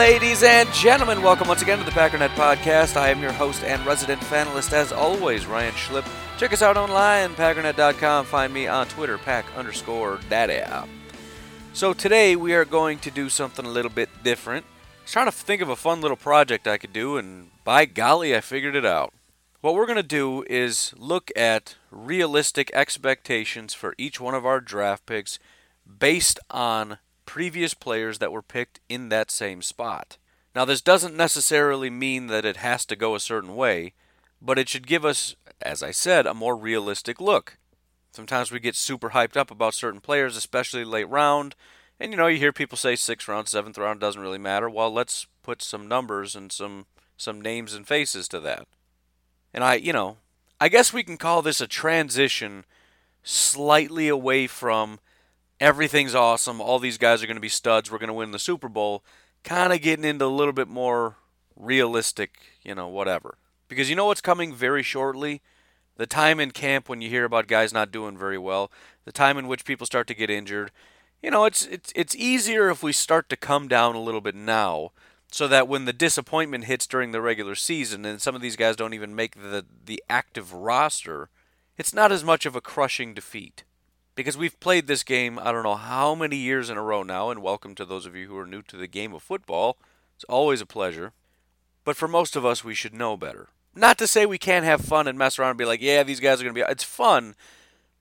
Ladies and gentlemen, welcome once again to the Packernet Podcast. I am your host and resident fanalist, as always, Ryan Schlip. Check us out online, packernet.com. Find me on Twitter, pack underscore daddy. So today we are going to do something a little bit different. I was trying to think of a fun little project I could do, and by golly, I figured it out. What we're going to do is look at realistic expectations for each one of our draft picks based on previous players that were picked in that same spot. Now, this doesn't necessarily mean that it has to go a certain way, but it should give us, as I said, a more realistic look. Sometimes we get super hyped up about certain players, especially late round, and you know, you hear people say sixth round, seventh round doesn't really matter. Well, let's put some numbers and some some names and faces to that. And I, you know, I guess we can call this a transition slightly away from everything's awesome, all these guys are going to be studs, we're going to win the Super Bowl, kind of getting into a little bit more realistic, you know, whatever. Because you know what's coming very shortly? The time in camp when you hear about guys not doing very well, the time in which people start to get injured. You know, it's it's it's easier if we start to come down a little bit now so that when the disappointment hits during the regular season and some of these guys don't even make the the active roster, it's not as much of a crushing defeat because we've played this game I don't know how many years in a row now and welcome to those of you who are new to the game of football. It's always a pleasure. But for most of us we should know better. Not to say we can't have fun and mess around and be like, yeah, these guys are going to be it's fun,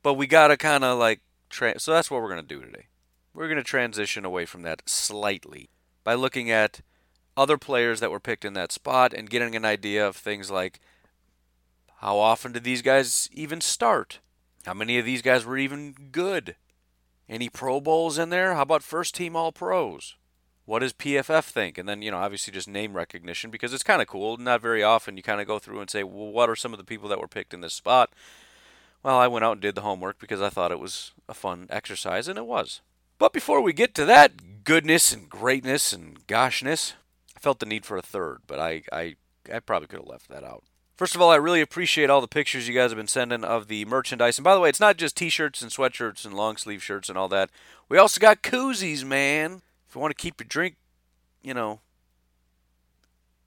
but we got to kind of like tra- so that's what we're going to do today. We're going to transition away from that slightly by looking at other players that were picked in that spot and getting an idea of things like how often did these guys even start? How many of these guys were even good? Any Pro Bowls in there? How about first team All Pros? What does PFF think? And then, you know, obviously just name recognition because it's kind of cool. Not very often you kind of go through and say, well, what are some of the people that were picked in this spot? Well, I went out and did the homework because I thought it was a fun exercise, and it was. But before we get to that goodness and greatness and goshness, I felt the need for a third, but I, I, I probably could have left that out. First of all, I really appreciate all the pictures you guys have been sending of the merchandise. And by the way, it's not just t-shirts and sweatshirts and long sleeve shirts and all that. We also got koozies, man. If you want to keep your drink, you know,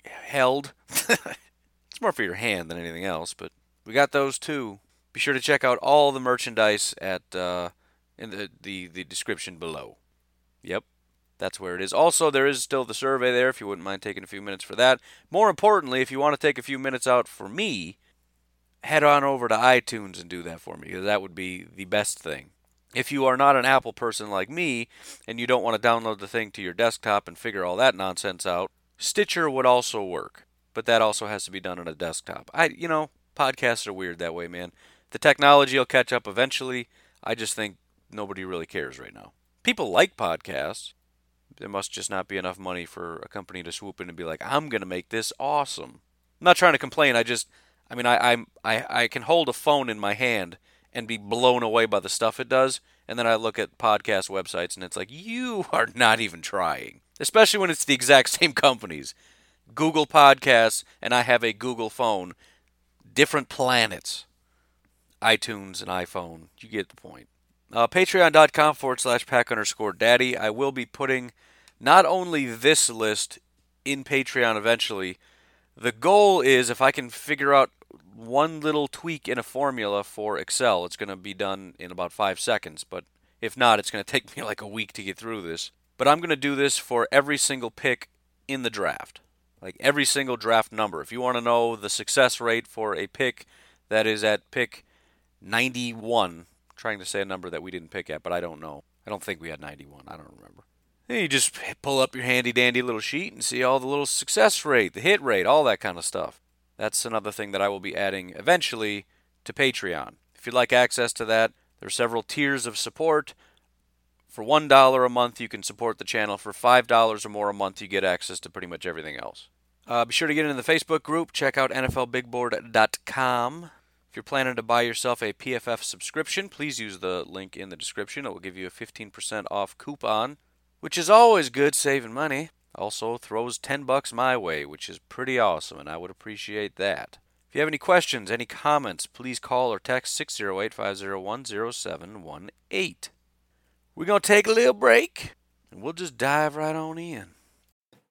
held. it's more for your hand than anything else, but we got those too. Be sure to check out all the merchandise at uh, in the, the the description below. Yep, that's where it is. Also, there is still the survey there if you wouldn't mind taking a few minutes for that. More importantly, if you want to take a few minutes out for me, head on over to iTunes and do that for me because that would be the best thing. If you are not an Apple person like me and you don't want to download the thing to your desktop and figure all that nonsense out, Stitcher would also work, but that also has to be done on a desktop. I, you know, podcasts are weird that way, man. The technology will catch up eventually. I just think nobody really cares right now. People like podcasts. There must just not be enough money for a company to swoop in and be like, "I'm to make this awesome." I'm not trying to complain. I just, I mean, I, I'm, I, I can hold a phone in my hand and be blown away by the stuff it does, and then I look at podcast websites and it's like, you are not even trying. Especially when it's the exact same companies. Google Podcasts and I have a Google phone, different planets. iTunes and iPhone. You get the point. Uh, Patreon.com forward slash pack underscore daddy. I will be putting not only this list in Patreon eventually. The goal is if I can figure out one little tweak in a formula for Excel, it's going to be done in about five seconds. But if not, it's going to take me like a week to get through this. But I'm going to do this for every single pick in the draft. Like every single draft number. If you want to know the success rate for a pick that is at pick 91, trying to say a number that we didn't pick at, but I don't know. I don't think we had 91. I don't remember. And you just pull up your handy dandy little sheet and see all the little success rate, the hit rate, all that kind of stuff. That's another thing that I will be adding eventually to Patreon. If you'd like access to that, there are several tiers of support. For $1 a month, you can support the channel. For $5 or more a month, you get access to pretty much everything else. Uh, be sure to get into the Facebook group. Check out NFLBigBoard.com. If you're planning to buy yourself a PFF subscription, please use the link in the description. It will give you a 15% off coupon, which is always good saving money. Also throws 10 bucks my way, which is pretty awesome, and I would appreciate that. If you have any questions, any comments, please call or text 608 501 0718. We're going to take a little break, and we'll just dive right on in.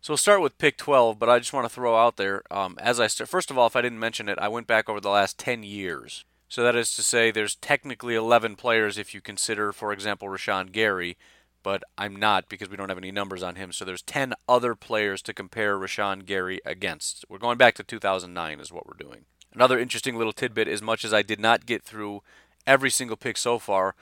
So we'll start with pick 12, but I just want to throw out there, um, as I first of all, if I didn't mention it, I went back over the last 10 years. So that is to say, there's technically 11 players if you consider, for example, Rashan Gary, but I'm not because we don't have any numbers on him. So there's 10 other players to compare Rashan Gary against. We're going back to 2009 is what we're doing. Another interesting little tidbit, as much as I did not get through every single pick so far,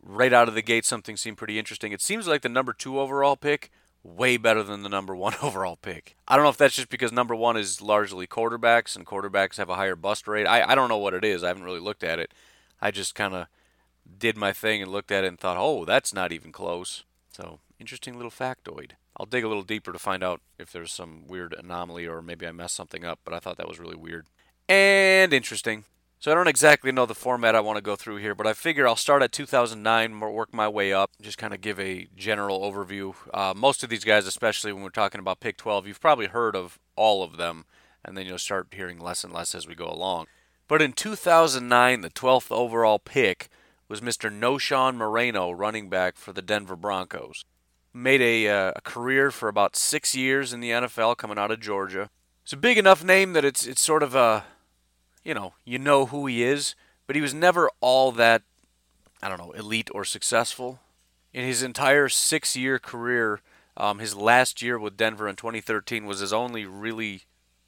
right out of the gate, something seemed pretty interesting. It seems like the number two overall pick way better than the number one overall pick. I don't know if that's just because number one is largely quarterbacks and quarterbacks have a higher bust rate. I, I don't know what it is. I haven't really looked at it. I just kind of did my thing and looked at it and thought, oh, that's not even close. So, interesting little factoid. I'll dig a little deeper to find out if there's some weird anomaly or maybe I messed something up, but I thought that was really weird and interesting. So I don't exactly know the format I want to go through here, but I figure I'll start at 2009, work my way up, just kind of give a general overview. Uh, most of these guys, especially when we're talking about Pick 12, you've probably heard of all of them, and then you'll start hearing less and less as we go along. But in 2009, the 12th overall pick was Mr. Knowshon Moreno, running back for the Denver Broncos. Made a, uh, a career for about six years in the NFL, coming out of Georgia. It's a big enough name that it's it's sort of a you know, you know who he is, but he was never all that, I don't know, elite or successful. In his entire six year career, um, his last year with Denver in 2013 was his only really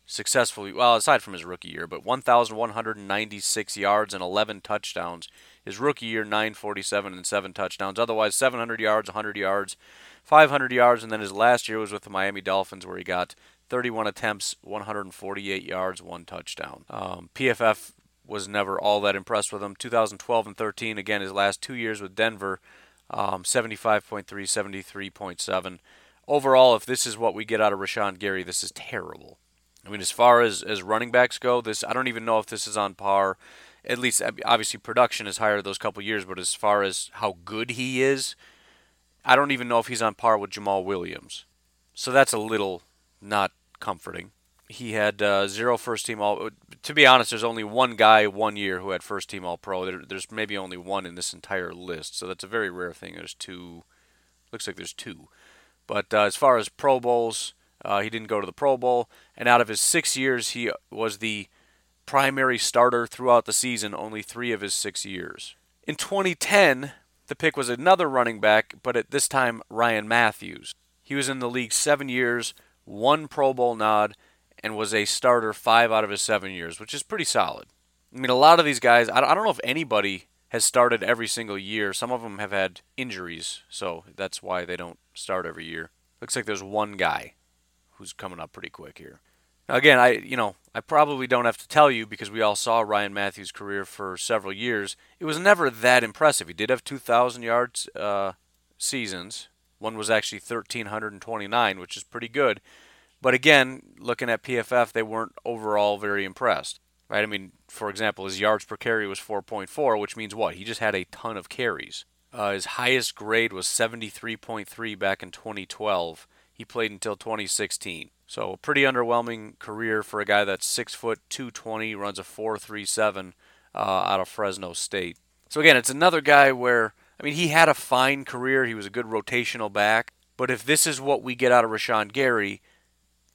successful, well, aside from his rookie year, but 1,196 yards and 11 touchdowns. His rookie year, 947 and 7 touchdowns. Otherwise, 700 yards, 100 yards, 500 yards, and then his last year was with the Miami Dolphins where he got 31 attempts, 148 yards, one touchdown. Um, PFF was never all that impressed with him. 2012 and 13, again, his last two years with Denver, um, 75.3, 73.7. Overall, if this is what we get out of Rashan Gary, this is terrible. I mean, as far as, as running backs go, this I don't even know if this is on par. At least, obviously, production is higher those couple years, but as far as how good he is, I don't even know if he's on par with Jamaal Williams. So that's a little not comforting. He had uh, zero first team all. To be honest, there's only one guy one year who had first team all pro. There, there's maybe only one in this entire list, so that's a very rare thing. There's two. Looks like there's two. But uh, as far as Pro Bowls, uh, he didn't go to the Pro Bowl. And out of his six years, he was the primary starter throughout the season, only three of his six years. In 2010, the pick was another running back, but at this time, Ryan Mathews. He was in the league seven years, one Pro Bowl nod, and was a starter five out of his seven years, which is pretty solid. I mean, a lot of these guys, I don't know if anybody has started every single year. Some of them have had injuries, so that's why they don't start every year. Looks like there's one guy who's coming up pretty quick here. Now, again, I you know I probably don't have to tell you because we all saw Ryan Mathews' career for several years. It was never that impressive. He did have 2,000 yards uh, seasons, one was actually 1,329, which is pretty good. But again, looking at PFF, they weren't overall very impressed. Right? I mean, for example, his yards per carry was 4.4, which means what? He just had a ton of carries. Uh, his highest grade was 73.3 back in 2012. He played until 2016. So a pretty underwhelming career for a guy that's six foot 220, runs a 4.37 uh, out of Fresno State. So again, it's another guy where I mean, he had a fine career. He was a good rotational back, But if this is what we get out of Rashan Gary,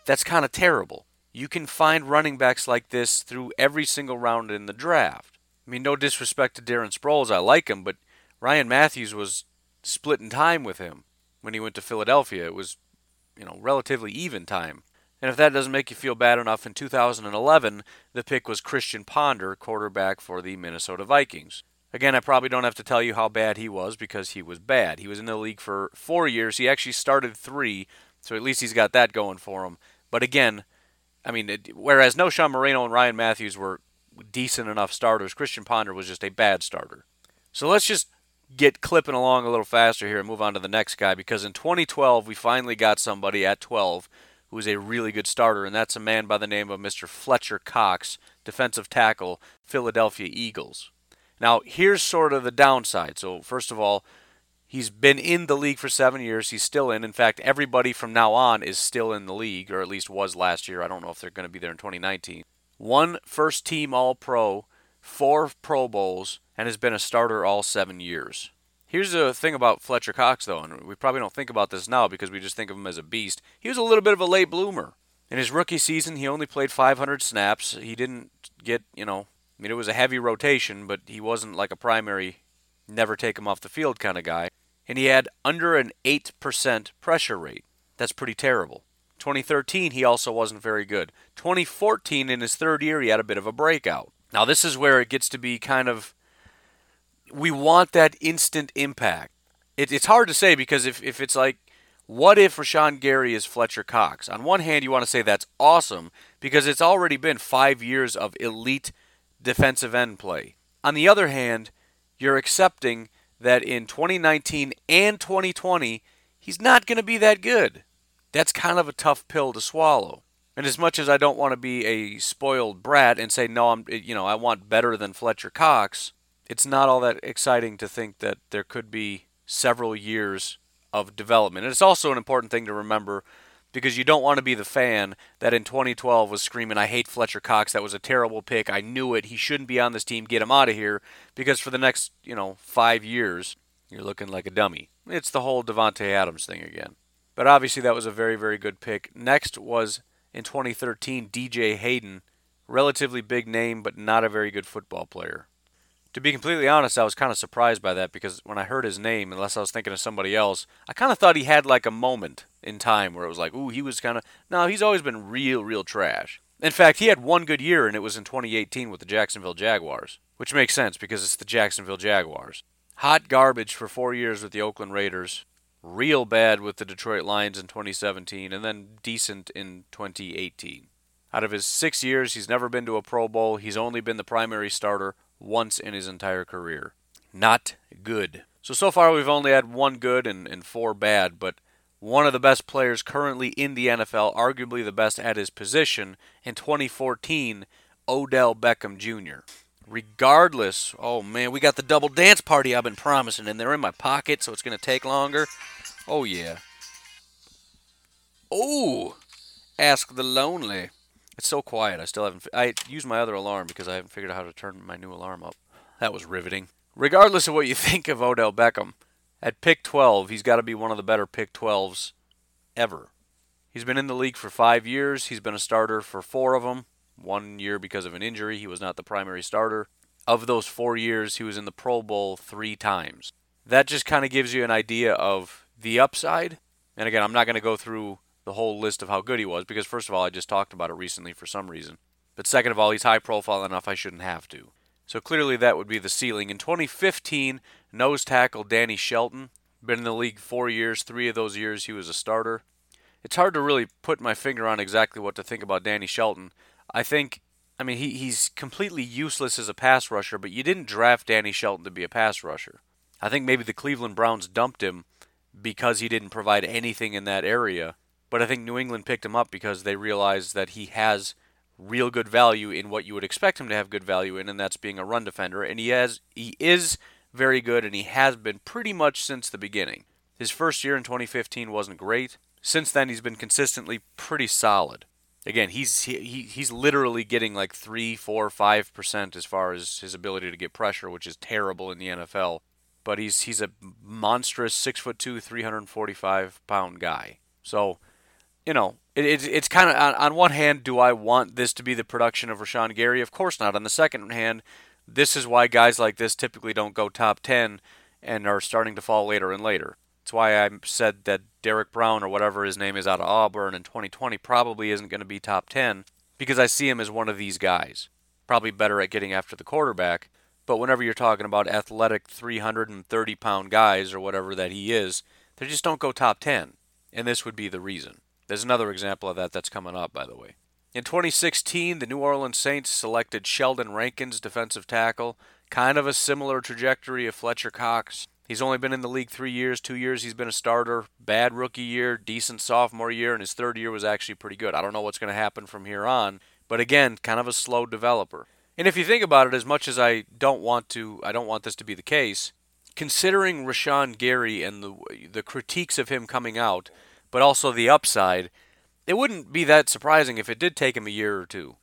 that's kind of terrible. You can find running backs like this through every single round in the draft. I mean, no disrespect to Darren Sproles, I like him, but Ryan Mathews was splitting time with him when he went to Philadelphia. It was, you know, relatively even time. And if that doesn't make you feel bad enough, in 2011, the pick was Christian Ponder, quarterback for the Minnesota Vikings. Again, I probably don't have to tell you how bad he was because he was bad. He was in the league for four years. He actually started three, so at least he's got that going for him. But again, I mean, it, whereas Knowshon Moreno and Ryan Mathews were decent enough starters, Christian Ponder was just a bad starter. So let's just get clipping along a little faster here and move on to the next guy because in 2012 we finally got somebody at 12 who is a really good starter, and that's a man by the name of Mr. Fletcher Cox, defensive tackle, Philadelphia Eagles. Now, here's sort of the downside. So, first of all, he's been in the league for seven years. He's still in. In fact, everybody from now on is still in the league, or at least was last year. I don't know if they're going to be there in 2019. One first team All Pro, four Pro Bowls, and has been a starter all seven years. Here's the thing about Fletcher Cox, though, and we probably don't think about this now because we just think of him as a beast. He was a little bit of a late bloomer. In his rookie season, he only played 500 snaps. He didn't get, you know, I mean, it was a heavy rotation, but he wasn't like a primary, never take him off the field kind of guy. And he had under an 8% pressure rate. That's pretty terrible. 2013, he also wasn't very good. 2014, in his third year, he had a bit of a breakout. Now, this is where it gets to be kind of we want that instant impact. It, it's hard to say because if, if it's like, what if Rashan Gary is Fletcher Cox? On one hand, you want to say that's awesome because it's already been five years of elite defensive end play. On the other hand, you're accepting that in 2019 and 2020, he's not going to be that good. That's kind of a tough pill to swallow. And as much as I don't want to be a spoiled brat and say no, I'm you know I want better than Fletcher Cox, it's not all that exciting to think that there could be several years of development. And it's also an important thing to remember because you don't want to be the fan that in 2012 was screaming, I hate Fletcher Cox. That was a terrible pick. I knew it. He shouldn't be on this team. Get him out of here. Because for the next, you know, five years, you're looking like a dummy. It's the whole Davante Adams thing again. But obviously, that was a very, very good pick. Next was in 2013, DJ Hayden. Relatively big name, but not a very good football player to be completely honest, I was kind of surprised by that because when I heard his name, unless I was thinking of somebody else, I kind of thought he had like a moment in time where it was like, ooh, he was kind of. No, he's always been real, real trash. In fact, he had one good year, and it was in 2018 with the Jacksonville Jaguars, which makes sense because it's the Jacksonville Jaguars. Hot garbage for four years with the Oakland Raiders, real bad with the Detroit Lions in 2017, and then decent in 2018. Out of his six years, he's never been to a Pro Bowl. He's only been the primary starter once in his entire career. Not good. So, so far we've only had one good and, and four bad, but one of the best players currently in the NFL, arguably the best at his position, in 2014, Odell Beckham Jr. Regardless, oh man, we got the double dance party I've been promising, and they're in my pocket, so it's going to take longer. Oh, yeah. Oh, ask the lonely. It's so quiet. I still haven't. I used my other alarm because I haven't figured out how to turn my new alarm up. That was riveting. Regardless of what you think of Odell Beckham, at pick 12, he's got to be one of the better pick 12s ever. He's been in the league for five years. He's been a starter for four of them. One year because of an injury, he was not the primary starter. Of those four years, he was in the Pro Bowl three times. That just kind of gives you an idea of the upside. And again, I'm not going to go through the whole list of how good he was because first of all, I just talked about it recently for some reason. But second of all, he's high profile enough I shouldn't have to. So clearly that would be the ceiling. In 2015, nose tackle Danny Shelton, been in the league 4 years, 3 of those years he was a starter. It's hard to really put my finger on exactly what to think about Danny Shelton. I think I mean he he's completely useless as a pass rusher, but you didn't draft Danny Shelton to be a pass rusher. I think maybe the Cleveland Browns dumped him because he didn't provide anything in that area but I think New England picked him up because they realized that he has real good value in what you would expect him to have good value in, and that's being a run defender. And he has he is very good, and he has been pretty much since the beginning. His first year in 2015 wasn't great. Since then, he's been consistently pretty solid. Again, he's he, he's literally getting like three, four, five percent as far as his ability to get pressure, which is terrible in the NFL. but he's he's a monstrous six foot two, 345 pound guy. So, you know, it, it it's kind of on, on one hand, do I want this to be the production of Rashan Gary? Of course not. On the second hand, this is why guys like this typically don't go top 10 and are starting to fall later and later. That's why I said that Derrick Brown or whatever his name is out of Auburn in 2020 probably isn't going to be top 10 because I see him as one of these guys. Probably better at getting after the quarterback, but whenever you're talking about athletic 330 pound guys or whatever that he is, they just don't go top 10. And this would be the reason. There's another example of that that's coming up, by the way. In 2016, the New Orleans Saints selected Sheldon Rankins, defensive tackle. Kind of a similar trajectory of Fletcher Cox. He's only been in the league three years. Two years he's been a starter. Bad rookie year, decent sophomore year, and his third year was actually pretty good. I don't know what's going to happen from here on, but again, kind of a slow developer. And if you think about it, as much as I don't want to, I don't want this to be the case. Considering Rashan Gary and the the critiques of him coming out, but also the upside, it wouldn't be that surprising if it did take him a year or two,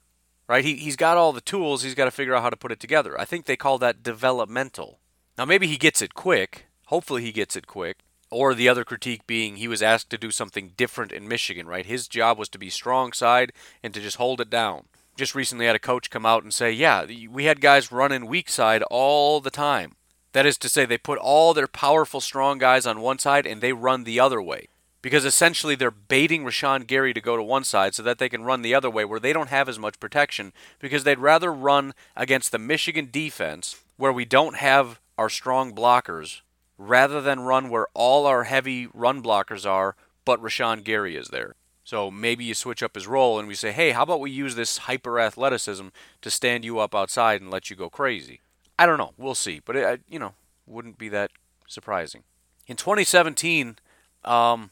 right? He he's got all the tools. He's got to figure out how to put it together. I think they call that developmental. Now, maybe he gets it quick. Hopefully, he gets it quick. Or the other critique being he was asked to do something different in Michigan, right? His job was to be strong side and to just hold it down. Just recently had a coach come out and say, yeah, we had guys running weak side all the time. That is to say, they put all their powerful, strong guys on one side and they run the other way. Because essentially they're baiting Rashan Gary to go to one side so that they can run the other way where they don't have as much protection because they'd rather run against the Michigan defense where we don't have our strong blockers rather than run where all our heavy run blockers are, but Rashan Gary is there. So maybe you switch up his role and we say, hey, how about we use this hyper athleticism to stand you up outside and let you go crazy? I don't know. We'll see. But, it, you know, wouldn't be that surprising. In 2017, um,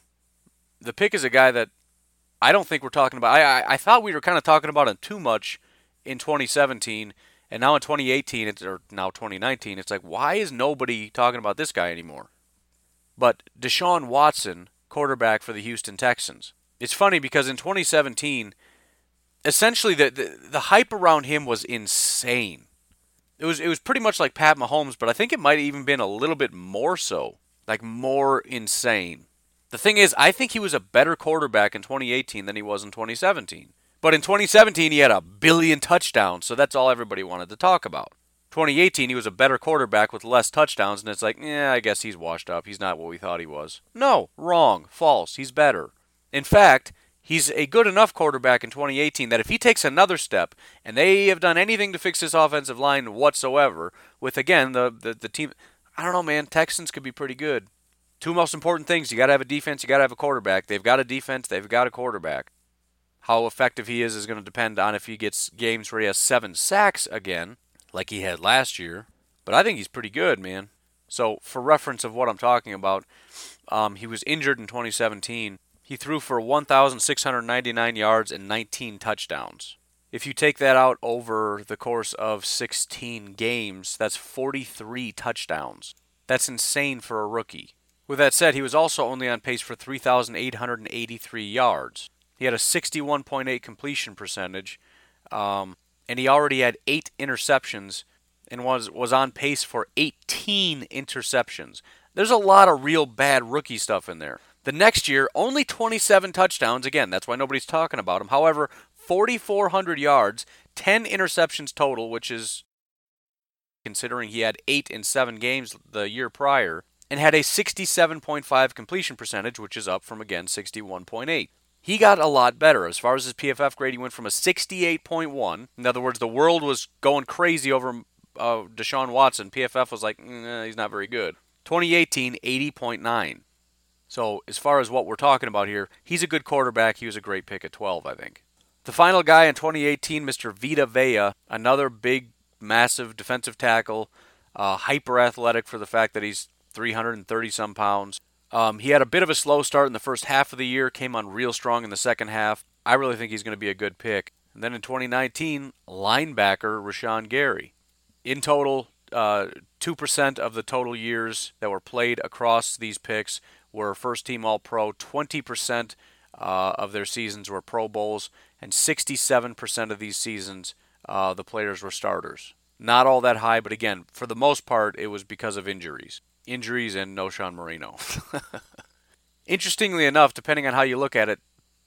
the pick is a guy that I don't think we're talking about. I, I, I thought we were kind of talking about him too much in 2017 and now in 2018, it's, or now 2019, it's like, why is nobody talking about this guy anymore? But Deshaun Watson, quarterback for the Houston Texans. It's funny because in 2017, essentially the, the, the hype around him was insane. It was it was pretty much like Pat Mahomes, but I think it might have even been a little bit more so, like more insane. The thing is, I think he was a better quarterback in 2018 than he was in 2017. But in 2017, he had a billion touchdowns, so that's all everybody wanted to talk about. 2018, he was a better quarterback with less touchdowns, and it's like, yeah, I guess he's washed up. He's not what we thought he was. No, wrong, false. He's better. In fact, he's a good enough quarterback in 2018 that if he takes another step, and they have done anything to fix this offensive line whatsoever, with again the the, the team, I don't know, man. Texans could be pretty good. Two most important things: you got to have a defense, you got to have a quarterback. They've got a defense, they've got a quarterback. How effective he is is going to depend on if he gets games where he has seven sacks again, like he had last year. But I think he's pretty good, man. So, for reference of what I'm talking about, um, he was injured in 2017. He threw for 1,699 yards and 19 touchdowns. If you take that out over the course of 16 games, that's 43 touchdowns. That's insane for a rookie. With that said, he was also only on pace for 3,883 yards. He had a 61.8 completion percentage, um, and he already had eight interceptions and was was on pace for 18 interceptions. There's a lot of real bad rookie stuff in there. The next year, only 27 touchdowns. Again, that's why nobody's talking about him. However, 4,400 yards, 10 interceptions total, which is considering he had eight in seven games the year prior, and had a 67.5 completion percentage, which is up from again 61.8 he got a lot better. As far as his PFF grade, he went from a 68.1. In other words, the world was going crazy over uh, Deshaun Watson. PFF was like, mm, he's not very good. 2018, 80.9. So, as far as what we're talking about here, he's a good quarterback. He was a great pick at 12, I think. The final guy in 2018, Mr. Vita Vea, another big, massive defensive tackle, uh, hyper athletic for the fact that he's 330 some pounds. Um, he had a bit of a slow start in the first half of the year, came on real strong in the second half. I really think he's going to be a good pick. And then in 2019, linebacker Rashan Gary. In total, uh, 2% of the total years that were played across these picks were first team All Pro, 20% uh, of their seasons were Pro Bowls, and 67% of these seasons uh, the players were starters. Not all that high, but again, for the most part, it was because of injuries. Injuries and Knowshon Moreno. Interestingly enough, depending on how you look at it,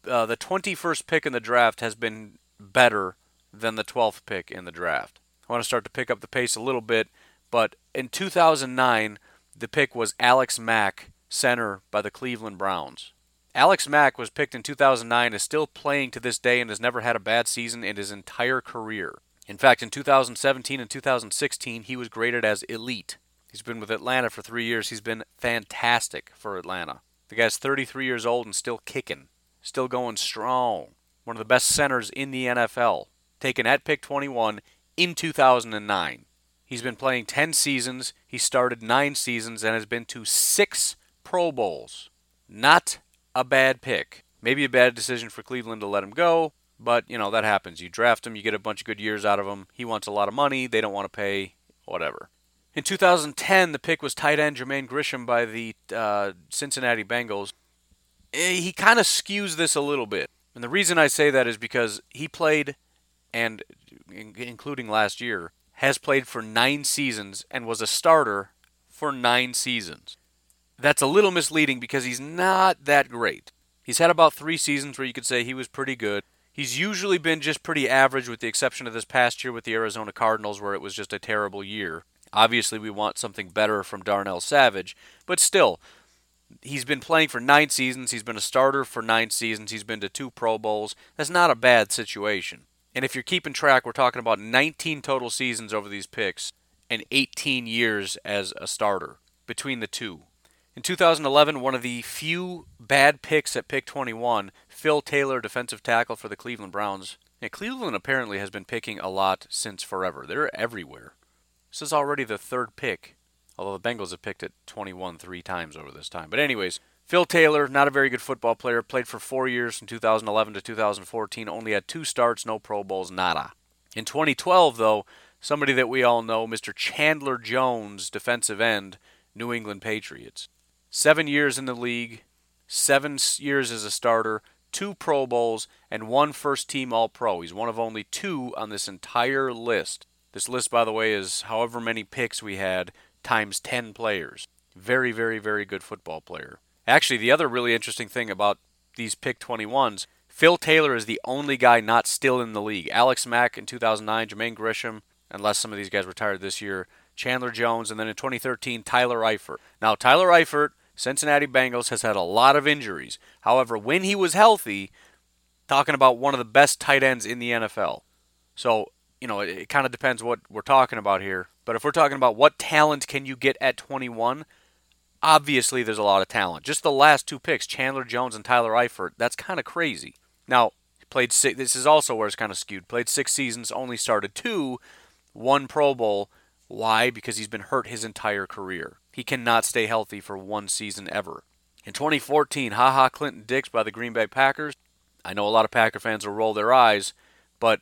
uh, the 21st pick in the draft has been better than the 12th pick in the draft. I want to start to pick up the pace a little bit, but in 2009, the pick was Alex Mack, center by the Cleveland Browns. Alex Mack was picked in 2009, is still playing to this day, and has never had a bad season in his entire career. In fact, in 2017 and 2016, he was graded as elite. He's been with Atlanta for three years. He's been fantastic for Atlanta. The guy's 33 years old and still kicking, still going strong. One of the best centers in the NFL. Taken at pick 21 in 2009. He's been playing 10 seasons. He started nine seasons and has been to six Pro Bowls. Not a bad pick. Maybe a bad decision for Cleveland to let him go, but you know that happens. You draft him, you get a bunch of good years out of him. He wants a lot of money. They don't want to pay whatever. In 2010, the pick was tight end Jermaine Gresham by the uh, Cincinnati Bengals. Eh, he kind of skews this a little bit, and the reason I say that is because he played, and including last year, has played for nine seasons and was a starter for nine seasons. That's a little misleading because he's not that great. He's had about three seasons where you could say he was pretty good. He's usually been just pretty average, with the exception of this past year with the Arizona Cardinals, where it was just a terrible year. Obviously, we want something better from Darnell Savage, but still, he's been playing for nine seasons. He's been a starter for nine seasons. He's been to two Pro Bowls. That's not a bad situation. And if you're keeping track, we're talking about 19 total seasons over these picks and 18 years as a starter between the two. In 2011, one of the few bad picks at pick 21, Phil Taylor, defensive tackle for the Cleveland Browns. And Cleveland apparently has been picking a lot since forever. They're everywhere. This is already the third pick, although the Bengals have picked it 21 three times over this time. But, anyways, Phil Taylor, not a very good football player, played for four years from 2011 to 2014, only had two starts, no Pro Bowls, nada. In 2012, though, somebody that we all know, Mr. Chandler Jones, defensive end, New England Patriots. Seven years in the league, seven years as a starter, two Pro Bowls, and one first team All Pro. He's one of only two on this entire list. This list, by the way, is however many picks we had times 10 players. Very, very, very good football player. Actually, the other really interesting thing about these pick 21s, Phil Taylor is the only guy not still in the league. Alex Mack in 2009, Jermaine Gresham, unless some of these guys retired this year, Chandler Jones, and then in 2013, Tyler Eifert. Now, Tyler Eifert, Cincinnati Bengals, has had a lot of injuries. However, when he was healthy, talking about one of the best tight ends in the NFL. So, you know, it, it kind of depends what we're talking about here. But if we're talking about what talent can you get at 21, obviously there's a lot of talent. Just the last two picks, Chandler Jones and Tyler Eifert, that's kind of crazy. Now, played six, this is also where it's kind of skewed. Played six seasons, only started two, one Pro Bowl, why? Because he's been hurt his entire career. He cannot stay healthy for one season ever. In 2014, Ha Ha Clinton Dix by the Green Bay Packers. I know a lot of Packer fans will roll their eyes, but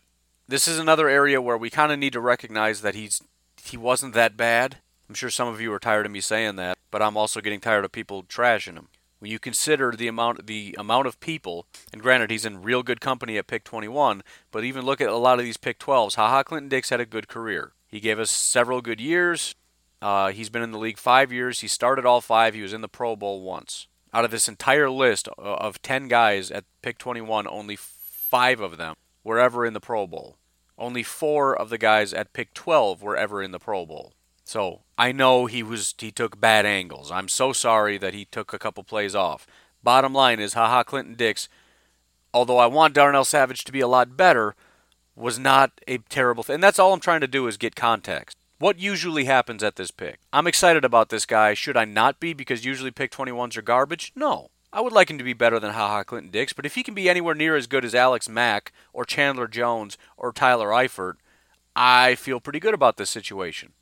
this is another area where we kind of need to recognize that he's he wasn't that bad. I'm sure some of you are tired of me saying that, but I'm also getting tired of people trashing him. When you consider the amount the amount of people, and granted he's in real good company at pick 21, but even look at a lot of these pick 12s. Ha Ha Clinton Dix had a good career. He gave us several good years. Uh, he's been in the league five years. He started all five. He was in the Pro Bowl once. Out of this entire list of 10 guys at pick 21, only five of them were ever in the Pro Bowl. Only four of the guys at pick 12 were ever in the Pro Bowl. So I know he was he took bad angles. I'm so sorry that he took a couple plays off. Bottom line is, haha, Clinton Dix. Although I want Darnell Savage to be a lot better, was not a terrible thing. And that's all I'm trying to do is get context. What usually happens at this pick? I'm excited about this guy. Should I not be because usually pick 21s are garbage? No. I would like him to be better than Haha Clinton Dix, but if he can be anywhere near as good as Alex Mack or Chandler Jones or Tyler Eifert, I feel pretty good about this situation.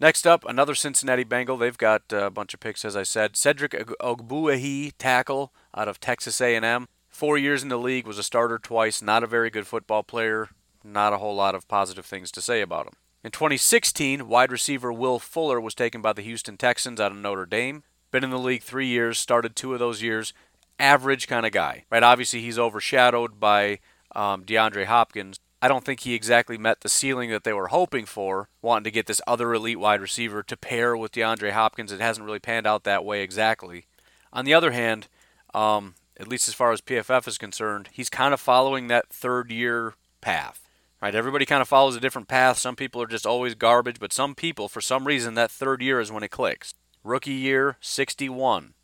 Next up, another Cincinnati Bengal. They've got a bunch of picks, as I said. Cedric Ogbuehi, tackle out of Texas A&M. Four years in the league, was a starter twice. Not a very good football player not a whole lot of positive things to say about him. In 2016, wide receiver Will Fuller was taken by the Houston Texans out of Notre Dame. Been in the league three years, started two of those years. Average kind of guy, right? Obviously, he's overshadowed by um, DeAndre Hopkins, I don't think he exactly met the ceiling that they were hoping for, wanting to get this other elite wide receiver to pair with DeAndre Hopkins. It hasn't really panned out that way exactly. On the other hand, um, at least as far as PFF is concerned, he's kind of following that third year path. Right? Everybody kind of follows a different path. Some people are just always garbage, but some people, for some reason, that third year is when it clicks. Rookie year, 61.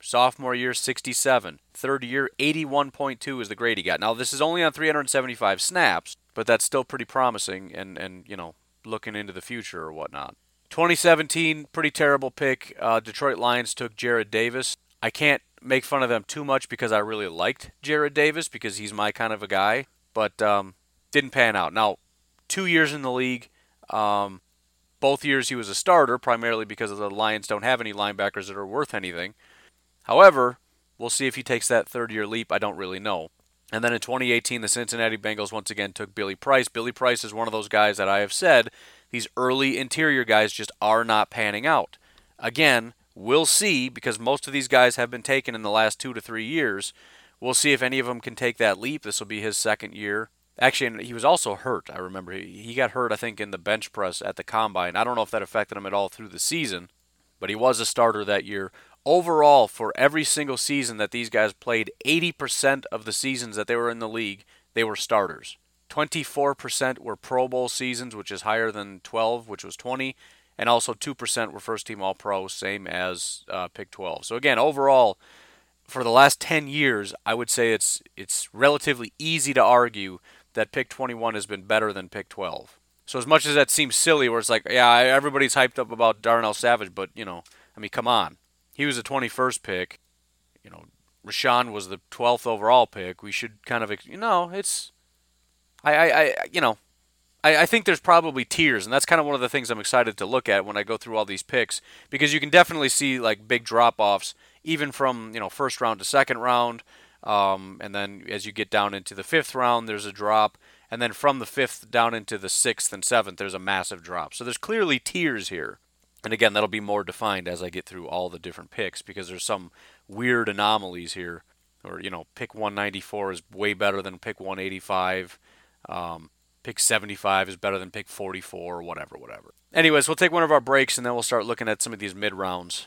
Sophomore year, 67. Third year, 81.2 is the grade he got. Now, this is only on 375 snaps, but that's still pretty promising and, and you know, looking into the future or whatnot. 2017, pretty terrible pick. Uh, Detroit Lions took Jarrad Davis. I can't make fun of them too much because I really liked Jarrad Davis because he's my kind of a guy, but um, didn't pan out. Now, two years in the league, um, both years he was a starter, primarily because the Lions don't have any linebackers that are worth anything. However, we'll see if he takes that third year leap. I don't really know. And then in 2018, the Cincinnati Bengals once again took Billy Price. Billy Price is one of those guys that I have said these early interior guys just are not panning out. Again, we'll see because most of these guys have been taken in the last two to three years. We'll see if any of them can take that leap. This will be his second year. Actually, he was also hurt. I remember he got hurt. I think in the bench press at the combine. I don't know if that affected him at all through the season, but he was a starter that year overall for every single season that these guys played 80% of the seasons that they were in the league they were starters 24% were pro bowl seasons which is higher than 12 which was 20 and also 2% were first team all pro same as uh, pick 12 so again overall for the last 10 years i would say it's it's relatively easy to argue that pick 21 has been better than pick 12 so as much as that seems silly where it's like yeah everybody's hyped up about darnell savage but you know i mean come on he was a 21st pick. You know, Rashan was the 12th overall pick. We should kind of, you know, it's, I, I, I you know, I, I think there's probably tiers, and that's kind of one of the things I'm excited to look at when I go through all these picks because you can definitely see like big drop offs, even from you know first round to second round, um, and then as you get down into the fifth round, there's a drop, and then from the fifth down into the sixth and seventh, there's a massive drop. So there's clearly tiers here. And again, that'll be more defined as I get through all the different picks because there's some weird anomalies here. Or, you know, pick 194 is way better than pick 185. Um, pick 75 is better than pick 44 or whatever, whatever. Anyways, we'll take one of our breaks and then we'll start looking at some of these mid rounds.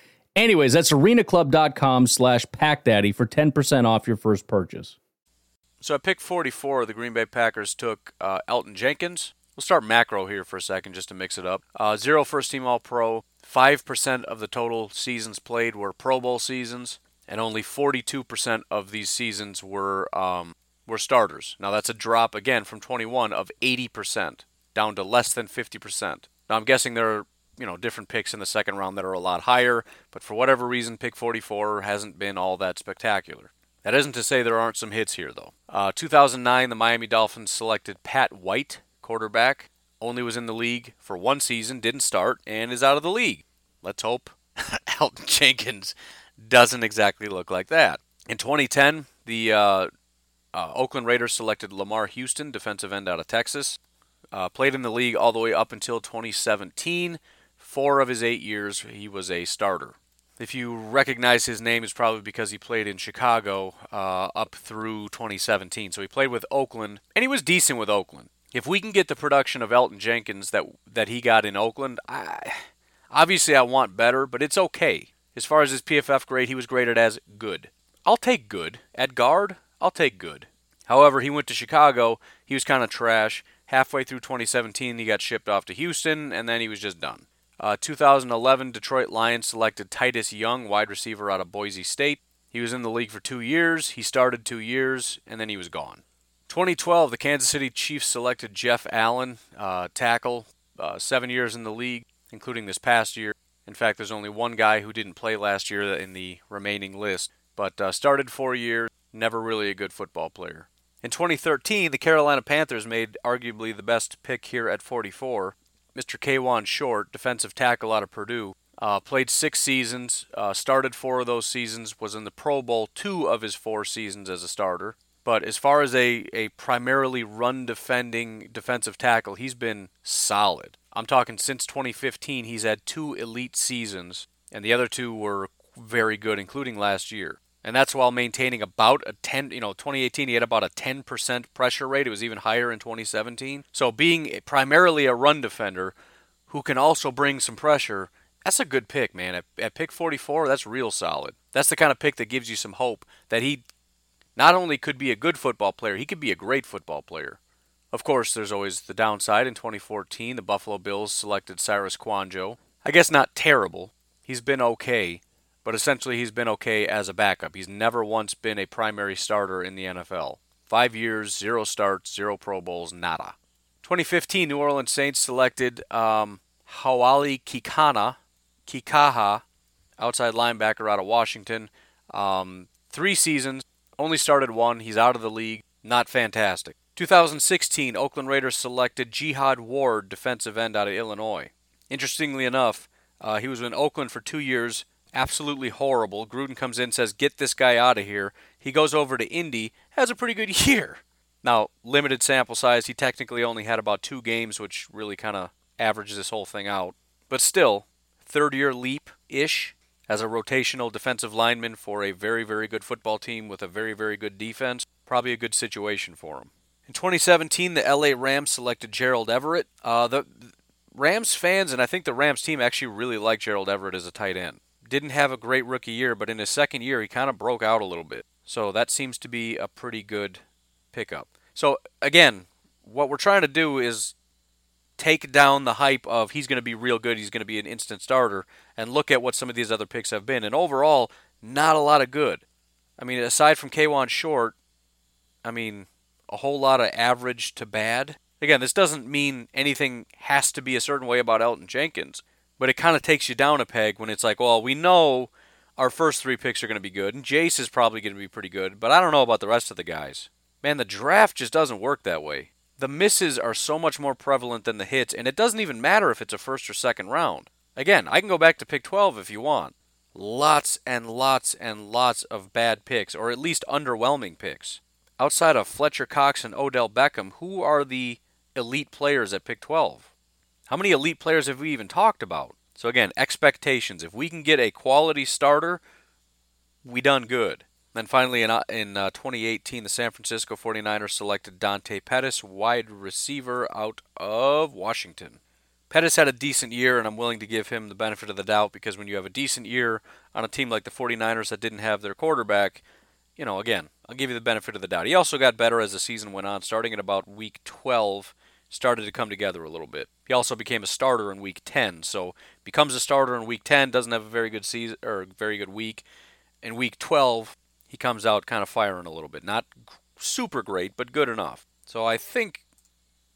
Anyways, that's arenaclub.com slash packdaddy for 10% off your first purchase. So at pick 44, the Green Bay Packers took uh, Elgton Jenkins. We'll start macro here for a second just to mix it up. Uh, zero first team All Pro, 5% of the total seasons played were Pro Bowl seasons, and only 42% of these seasons were um, were starters. Now that's a drop again from 21 of 80% down to less than 50%. Now I'm guessing there are you know different picks in the second round that are a lot higher, but for whatever reason, pick 44 hasn't been all that spectacular. That isn't to say there aren't some hits here though. Uh, 2009, the Miami Dolphins selected Pat White, quarterback only was in the league for one season, didn't start, and is out of the league. Let's hope Elgton Jenkins doesn't exactly look like that. In 2010, the uh, uh, Oakland Raiders selected Lamar Houston, defensive end out of Texas. Uh, played in the league all the way up until 2017. Four of his eight years, he was a starter. If you recognize his name, it's probably because he played in Chicago uh, up through 2017. So he played with Oakland, and he was decent with Oakland if we can get the production of Elgton Jenkins that that he got in Oakland, I, obviously I want better, but it's okay. As far as his PFF grade, he was graded as good. I'll take good at guard. I'll take good. However, he went to Chicago. He was kind of trash. Halfway through 2017, he got shipped off to Houston, and then he was just done. Uh, 2011, Detroit Lions selected Titus Young, wide receiver out of Boise State. He was in the league for two years. He started two years, and then he was gone. 2012, the Kansas City Chiefs selected Jeff Allen, uh, tackle, uh, seven years in the league, including this past year. In fact, there's only one guy who didn't play last year in the remaining list, but uh, started four years, never really a good football player. In 2013, the Carolina Panthers made arguably the best pick here at 44. Mr. Kawann Short, defensive tackle out of Purdue, uh, played six seasons, uh, started four of those seasons, was in the Pro Bowl two of his four seasons as a starter. But as far as a, a primarily run defending defensive tackle, he's been solid. I'm talking since 2015, he's had two elite seasons, and the other two were very good, including last year. And that's while maintaining about a 10, you know, 2018 he had about a 10% pressure rate. It was even higher in 2017. So being primarily a run defender who can also bring some pressure, that's a good pick, man. At, at pick 44, that's real solid. That's the kind of pick that gives you some hope that he not only could be a good football player, he could be a great football player. Of course, there's always the downside. In 2014, the Buffalo Bills selected Cyrus Kouandjio I guess not terrible. He's been okay, but essentially he's been okay as a backup. He's never once been a primary starter in the NFL. Five years, zero starts, zero Pro Bowls, nada. 2015, New Orleans Saints selected um, Hau'oli Kikana, Kikaha, outside linebacker out of Washington. Um, three seasons, only started one. He's out of the league. Not fantastic. 2016, Oakland Raiders selected Jihad Ward, defensive end out of Illinois. Interestingly enough, uh, he was in Oakland for two years, absolutely horrible. Gruden comes in, says, "Get this guy out of here." He goes over to Indy, has a pretty good year. Now, limited sample size. He technically only had about two games, which really kind of averages this whole thing out. But still, third year leap ish as a rotational defensive lineman for a very, very good football team with a very, very good defense. Probably a good situation for him. In 2017, the LA Rams selected Gerald Everett. Uh, the Rams fans and I think the Rams team actually really like Gerald Everett as a tight end. Didn't have a great rookie year, but in his second year, he kind of broke out a little bit. So that seems to be a pretty good pickup. So again, what we're trying to do is take down the hype of he's going to be real good, he's going to be an instant starter, and look at what some of these other picks have been. And overall, not a lot of good. I mean, aside from Kawann Short, I mean, a whole lot of average to bad. Again, this doesn't mean anything has to be a certain way about Elgton Jenkins, but it kind of takes you down a peg when it's like, well, we know our first three picks are going to be good, and Jace is probably going to be pretty good, but I don't know about the rest of the guys. Man, the draft just doesn't work that way. The misses are so much more prevalent than the hits, and it doesn't even matter if it's a first or second round. Again, I can go back to pick 12 if you want. Lots and lots and lots of bad picks, or at least underwhelming picks. Outside of Fletcher Cox and Odell Beckham, who are the elite players at pick 12? How many elite players have we even talked about? So, again, expectations. If we can get a quality starter, we done good. Then finally, in, uh, in uh, 2018, the San Francisco 49ers selected Dante Pettis, wide receiver out of Washington. Pettis had a decent year, and I'm willing to give him the benefit of the doubt because when you have a decent year on a team like the 49ers that didn't have their quarterback, you know, again, I'll give you the benefit of the doubt. He also got better as the season went on, starting at about week 12, started to come together a little bit. He also became a starter in week 10, so becomes a starter in week 10, doesn't have a very good season or very good week. In week 12, he comes out kind of firing a little bit. Not super great, but good enough. So I think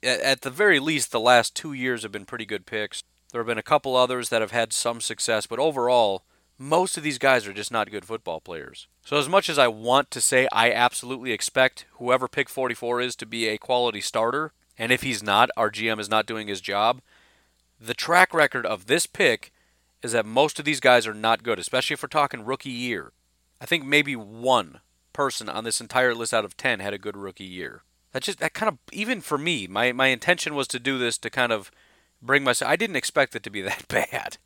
at the very least, the last two years have been pretty good picks. There have been a couple others that have had some success, but overall, most of these guys are just not good football players. So, as much as I want to say I absolutely expect whoever pick 44 is to be a quality starter, and if he's not, our GM is not doing his job, the track record of this pick is that most of these guys are not good, especially if we're talking rookie year. I think maybe one person on this entire list out of 10 had a good rookie year that just that kind of even for me, my my intention was to do this to kind of bring myself. I didn't expect it to be that bad.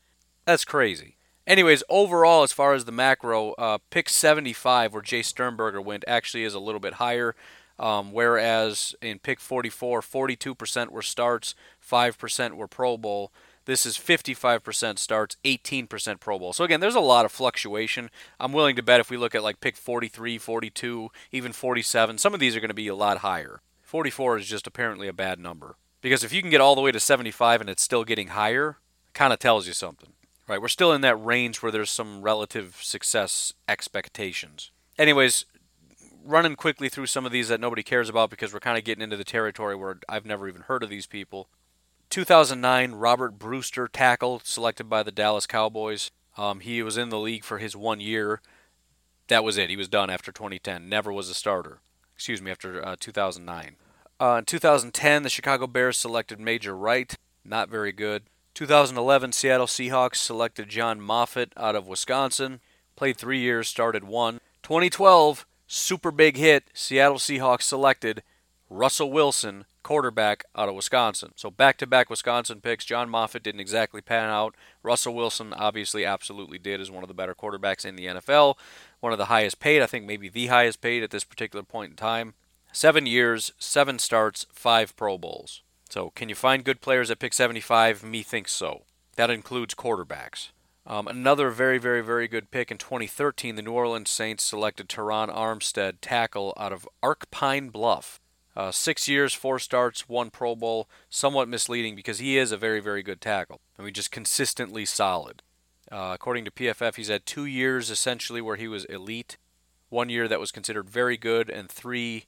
That's crazy. Anyways, overall, as far as the macro, uh, pick 75, where Jace Sternberger went, actually is a little bit higher. Um, whereas in pick 44, 42% were starts, 5% were Pro Bowl. This is 55% starts, 18% Pro Bowl. So again, there's a lot of fluctuation. I'm willing to bet if we look at like pick 43, 42, even 47, some of these are going to be a lot higher. 44 is just apparently a bad number. Because if you can get all the way to 75 and it's still getting higher, kind of tells you something. Right? We're still in that range where there's some relative success expectations. Anyways, running quickly through some of these that nobody cares about because we're kind of getting into the territory where I've never even heard of these people. 2009, Robert Brewster, tackle, selected by the Dallas Cowboys. Um, he was in the league for his one year. That was it. He was done after 2010. Never was a starter. Excuse me, after uh, 2009. Uh, in 2010, the Chicago Bears selected Major Wright. Not very good. 2011, Seattle Seahawks selected John Moffitt out of Wisconsin. Played three years, started one. 2012, super big hit. Seattle Seahawks selected Russell Wilson, quarterback out of Wisconsin. So back to back Wisconsin picks. John Moffitt didn't exactly pan out. Russell Wilson obviously absolutely did as one of the better quarterbacks in the NFL. One of the highest paid, I think maybe the highest paid at this particular point in time. Seven years, seven starts, five Pro Bowls. So can you find good players at pick 75? Me thinks so. That includes quarterbacks. Um, another very, very, very good pick in 2013, the New Orleans Saints selected Terron Armstead, tackle out of Ark Pine Bluff. Uh, six years, four starts, one Pro Bowl. Somewhat misleading because he is a very, very good tackle. I mean, just consistently solid. Uh, according to PFF, he's had two years essentially where he was elite, one year that was considered very good, and three,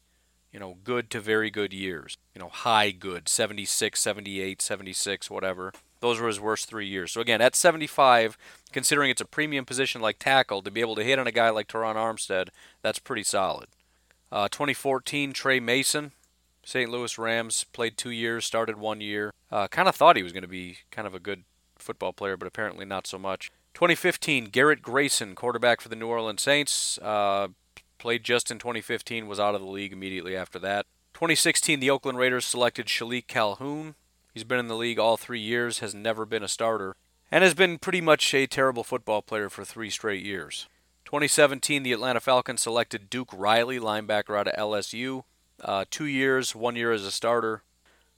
you know, good to very good years. You know, high good, 76, 78, 76, whatever. Those were his worst three years. So again, at 75, considering it's a premium position like tackle, to be able to hit on a guy like Terron Armstead, that's pretty solid. Uh, 2014, Tre Mason, St. Louis Rams, played two years, started one year. Uh, kind of thought he was going to be kind of a good football player, but apparently not so much. 2015, Garrett Grayson, quarterback for the New Orleans Saints, uh, played just in 2015, was out of the league immediately after that. 2016, the Oakland Raiders selected Shilique Calhoun, He's been in the league all three years, has never been a starter, and has been pretty much a terrible football player for three straight years. 2017, the Atlanta Falcons selected Duke Riley, linebacker out of LSU. Uh, two years, one year as a starter.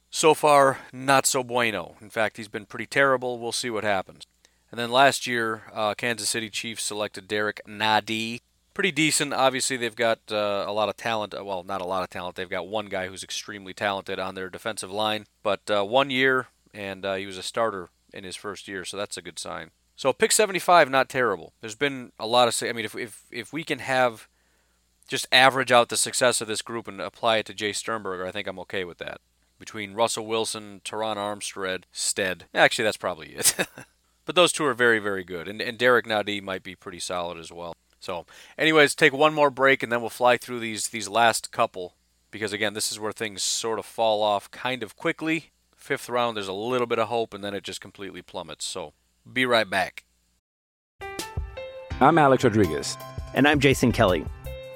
So far, not so bueno. In fact, he's been pretty terrible. We'll see what happens. And then last year, uh, Kansas City Chiefs selected Derrick Nnadi, pretty decent. Obviously, they've got uh, a lot of talent. Uh, well, not a lot of talent. They've got one guy who's extremely talented on their defensive line, but uh, one year, and uh, he was a starter in his first year, so that's a good sign. So pick 75, not terrible. There's been a lot of. I mean, if if if we can have just average out the success of this group and apply it to Jace Sternberger, I think I'm okay with that. Between Russell Wilson, Terron Armstead, Stead. Actually, that's probably it. but those two are very, very good. And, and Derrick Nnadi might be pretty solid as well. So, anyways, take one more break and then we'll fly through these these last couple because again, this is where things sort of fall off kind of quickly. Fifth round, there's a little bit of hope, and then it just completely plummets. So, be right back. I'm Alex Rodriguez. And I'm Jason Kelly.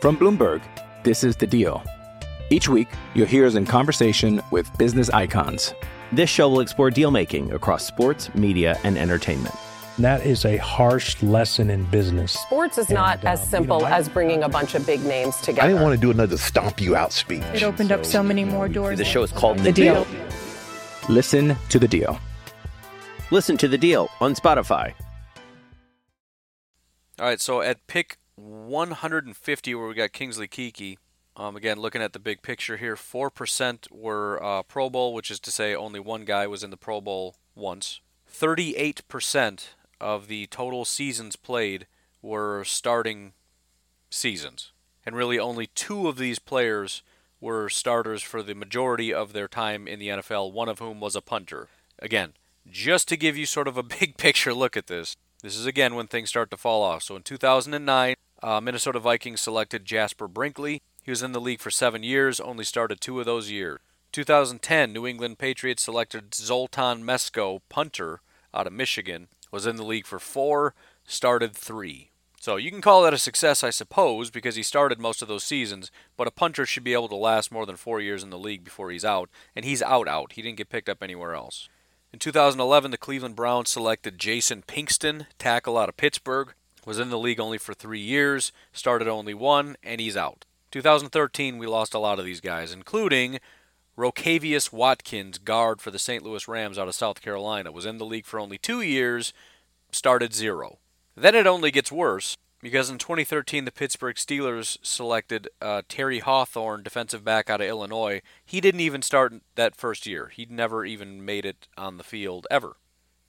From Bloomberg, this is The Deal. Each week, you'll hear us in conversation with business icons. This show will explore deal making across sports, media, and entertainment. That is a harsh lesson in business. Sports is not And, uh, as you simple know, I- as bringing a bunch of big names together. I didn't want to do another stomp you out speech. It opened up so many more doors. The show is called The Deal. Listen to The Deal. Listen to the deal on Spotify. All right, so at pick 150, where we got Kingsley Keke, um, again, looking at the big picture here, 4% were uh, Pro Bowl, which is to say only one guy was in the Pro Bowl once. 38% of the total seasons played were starting seasons. And really, only two of these players were starters for the majority of their time in the NFL, one of whom was a punter. Again, just to give you sort of a big picture look at this, this is again when things start to fall off. So in 2009, uh, Minnesota Vikings selected Jasper Brinkley. He was in the league for seven years, only started two of those years. 2010, New England Patriots selected Zoltan Mesko, punter out of Michigan, was in the league for four, started three. So you can call that a success, I suppose, because he started most of those seasons, but a punter should be able to last more than four years in the league before he's out, and he's out out. He didn't get picked up anywhere else. In 2011, the Cleveland Browns selected Jason Pinkston, tackle out of Pittsburgh, was in the league only for three years, started only one, and he's out. 2013, we lost a lot of these guys, including Rokevious Watkins, guard for the St. Louis Rams out of South Carolina, was in the league for only two years, started zero. Then it only gets worse. because in 2013 the Pittsburgh Steelers selected uh, Terry Hawthorne, defensive back out of Illinois. He didn't even start that first year. He never even made it on the field ever.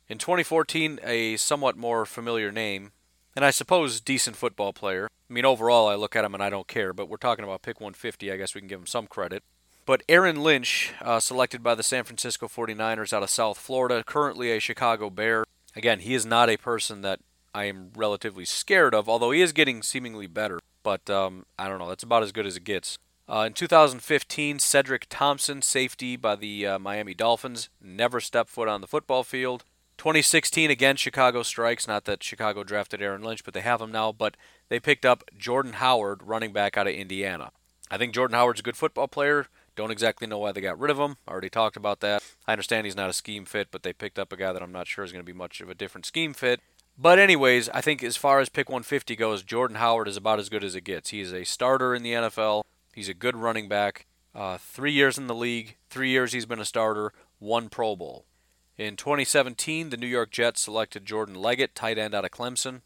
In 2014, a somewhat more familiar name, and I suppose decent football player. I mean, overall, I look at him and I don't care, but we're talking about pick 150. I guess we can give him some credit. But Aaron Lynch, uh, selected by the San Francisco 49ers out of South Florida, currently a Chicago Bear. Again, he is not a person that I am relatively scared of, although he is getting seemingly better. But um, I don't know, that's about as good as it gets. Uh, in 2015, Cedric Thompson, safety by the uh, Miami Dolphins, never stepped foot on the football field. 2016, again, Chicago strikes. Not that Chicago drafted Aaron Lynch, but they have him now. But they picked up Jordan Howard, running back out of Indiana. I think Jordan Howard's a good football player. Don't exactly know why they got rid of him. I already talked about that. I understand he's not a scheme fit, but they picked up a guy that I'm not sure is going to be much of a different scheme fit. But, anyways, I think as far as pick 150 goes, Jordan Howard is about as good as it gets. He is a starter in the NFL, he's a good running back. Uh, three years in the league, three years he's been a starter, one Pro Bowl. In 2017, the New York Jets selected Jordan Leggett, tight end out of Clemson.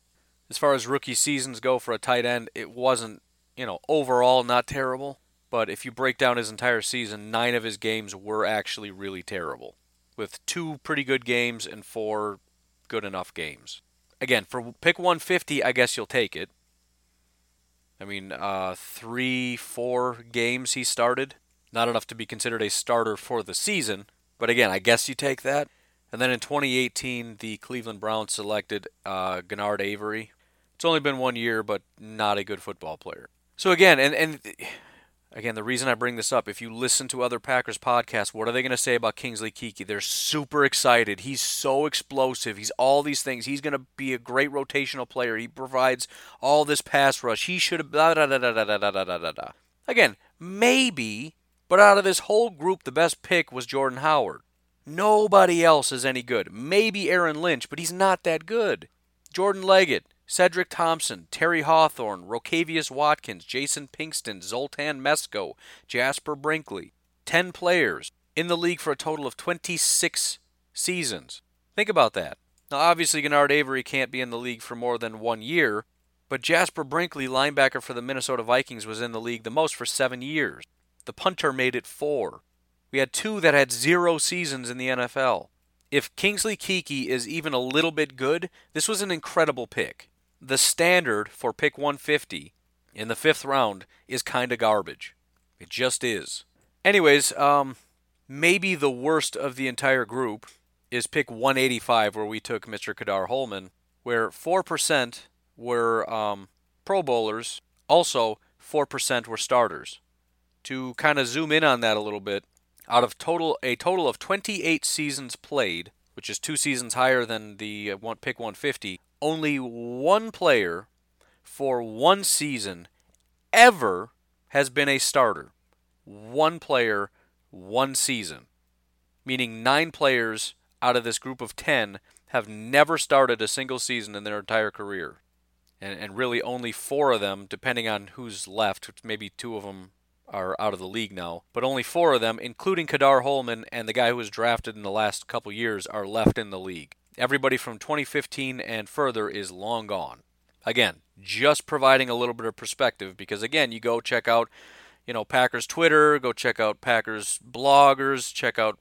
As far as rookie seasons go for a tight end, it wasn't, you know, overall not terrible. But if you break down his entire season, nine of his games were actually really terrible, with two pretty good games and four good enough games again, for pick 150, I guess you'll take it. I mean, uh, three, four games he started. Not enough to be considered a starter for the season, but again, I guess you take that. And then in 2018, the Cleveland Browns selected uh, Genard Avery. It's only been one year, but not a good football player. So again, and and Again, the reason I bring this up, if you listen to other Packers podcasts, what are they going to say about Kingsley Keke? They're super excited. He's so explosive. He's all these things. He's going to be a great rotational player. He provides all this pass rush. He should have. Da, da, da, da, da, da, da, da, da. Again, maybe, but out of this whole group, the best pick was Jordan Howard. Nobody else is any good. Maybe Aaron Lynch, but he's not that good. Jordan Leggett, Cedric Thompson, Terry Hawthorne, Rokevious Watkins, Jason Pinkston, Zoltan Mesko, Jasper Brinkley. 10 players in the league for a total of 26 seasons. Think about that. Now, obviously, Genard Avery can't be in the league for more than one year, but Jasper Brinkley, linebacker for the Minnesota Vikings, was in the league the most for seven years. The punter made it four. We had two that had zero seasons in the NFL. If Kingsley Keke is even a little bit good, this was an incredible pick the standard for pick 150 in the fifth round is kind of garbage. It just is. Anyways, um, maybe the worst of the entire group is pick 185, where we took Mr. Ka'dar Hollman, where 4% were um, Pro Bowlers, also 4% were starters. To kind of zoom in on that a little bit, out of total a total of 28 seasons played, which is two seasons higher than the uh, one, pick 150, only one player for one season ever has been a starter. One player, one season. Meaning nine players out of this group of 10 have never started a single season in their entire career. And, and really only four of them, depending on who's left, maybe two of them are out of the league now, but only four of them, including Ka'dar Hollman and the guy who was drafted in the last couple years, are left in the league. Everybody from 2015 and further is long gone. Again, just providing a little bit of perspective because again, you go check out, you know, Packers Twitter, go check out Packers bloggers, check out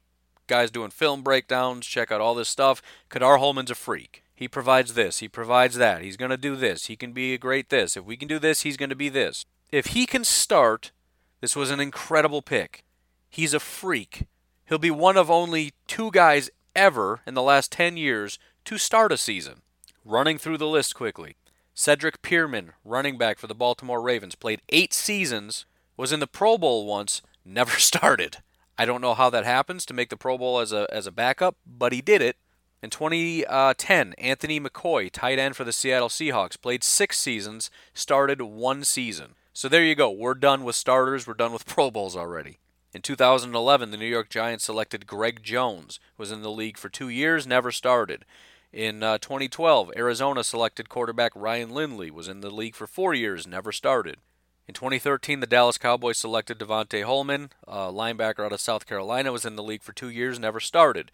guys doing film breakdowns, check out all this stuff. Ka'dar Hollman's a freak. He provides this, he provides that. He's going to do this. He can be a great this. If we can do this, he's going to be this. If he can start, this was an incredible pick. He's a freak. He'll be one of only two guys ever in the last 10 years to start a season. Running through the list quickly Cedric Peerman, running back for the Baltimore Ravens, played eight seasons, was in the Pro Bowl once, never started. I don't know how that happens to make the Pro Bowl as a, as a backup, but he did it. In 2010, uh, Anthony McCoy, tight end for the Seattle Seahawks, played six seasons, started one season. So there you go. We're done with starters. We're done with Pro Bowls already. In 2011, the New York Giants selected Greg Jones, was in the league for two years, never started. In uh, 2012, Arizona selected quarterback Ryan Lindley, was in the league for four years, never started. In 2013, the Dallas Cowboys selected DeVonte Holloman, a linebacker out of South Carolina, was in the league for two years, never started.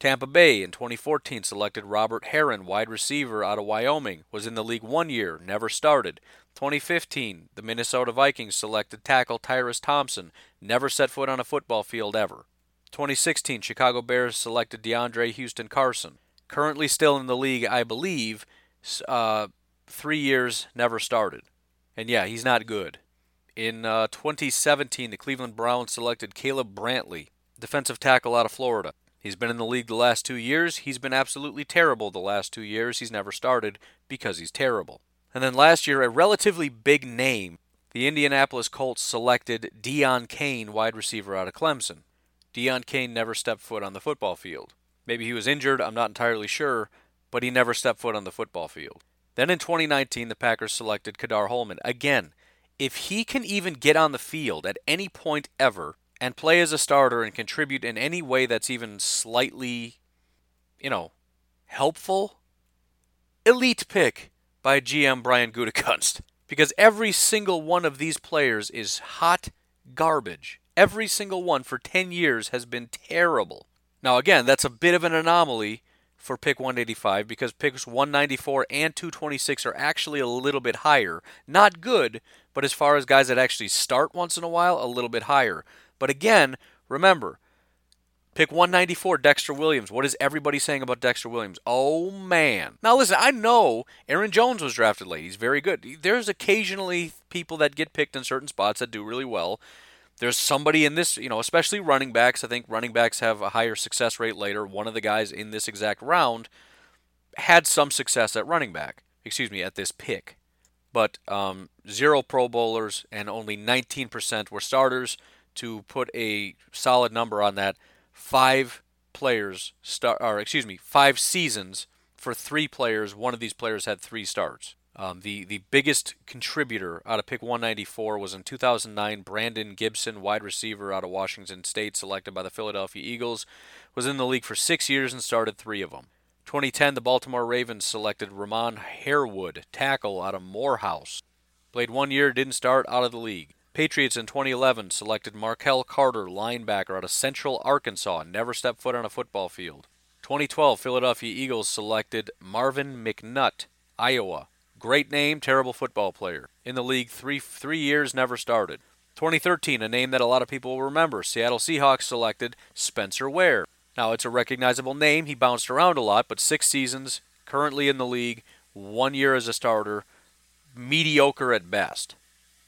Tampa Bay in 2014 selected Robert Herron, wide receiver out of Wyoming, was in the league one year, never started. 2015, the Minnesota Vikings selected tackle Tyrus Thompson, never set foot on a football field ever. 2016, Chicago Bears selected DeAndre Houston Carson, currently still in the league, I believe, uh, three years, never started. And yeah, he's not good. In uh, 2017, the Cleveland Browns selected Caleb Brantley, defensive tackle out of Florida. He's been in the league the last two years. He's been absolutely terrible the last two years. He's never started because he's terrible. And then last year, a relatively big name, the Indianapolis Colts selected Deon Cain, wide receiver out of Clemson. Deon Cain never stepped foot on the football field. Maybe he was injured, I'm not entirely sure, but he never stepped foot on the football field. Then in 2019, the Packers selected Ka'dar Hollman. Again, if he can even get on the field at any point ever and play as a starter and contribute in any way that's even slightly, you know, helpful, elite pick by GM Brian Gutekunst. Because every single one of these players is hot garbage. Every single one for 10 years has been terrible. Now, again, that's a bit of an anomaly for pick 185 because picks 194 and 226 are actually a little bit higher. Not good, but as far as guys that actually start once in a while, a little bit higher. But again, remember, pick 194, Dexter Williams. What is everybody saying about Dexter Williams? Oh, man. Now, listen, I know Aaron Jones was drafted late. He's very good. There's occasionally people that get picked in certain spots that do really well there's somebody in this, you know, especially running backs. I think running backs have a higher success rate later. One of the guys in this exact round had some success at running back, excuse me, at this pick. But um, zero Pro Bowlers and only 19% were starters. To put a solid number on that, five players start, or excuse me, five seasons for three players. One of these players had three starts. Um, the the biggest contributor out of pick 194 was in 2009. Brandon Gibson, wide receiver out of Washington State, selected by the Philadelphia Eagles, was in the league for six years and started three of them. 2010, the Baltimore Ravens selected Ramon Harewood, tackle out of Morehouse. Played one year, didn't start out of the league. Patriots in 2011 selected Markell Carter, linebacker out of Central Arkansas, never stepped foot on a football field. 2012, Philadelphia Eagles selected Marvin McNutt, Iowa, Great name, terrible football player. In the league, three three years, never started. 2013, a name that a lot of people will remember. Seattle Seahawks selected Spencer Ware. Now, it's a recognizable name. He bounced around a lot, but six seasons, currently in the league, one year as a starter, mediocre at best.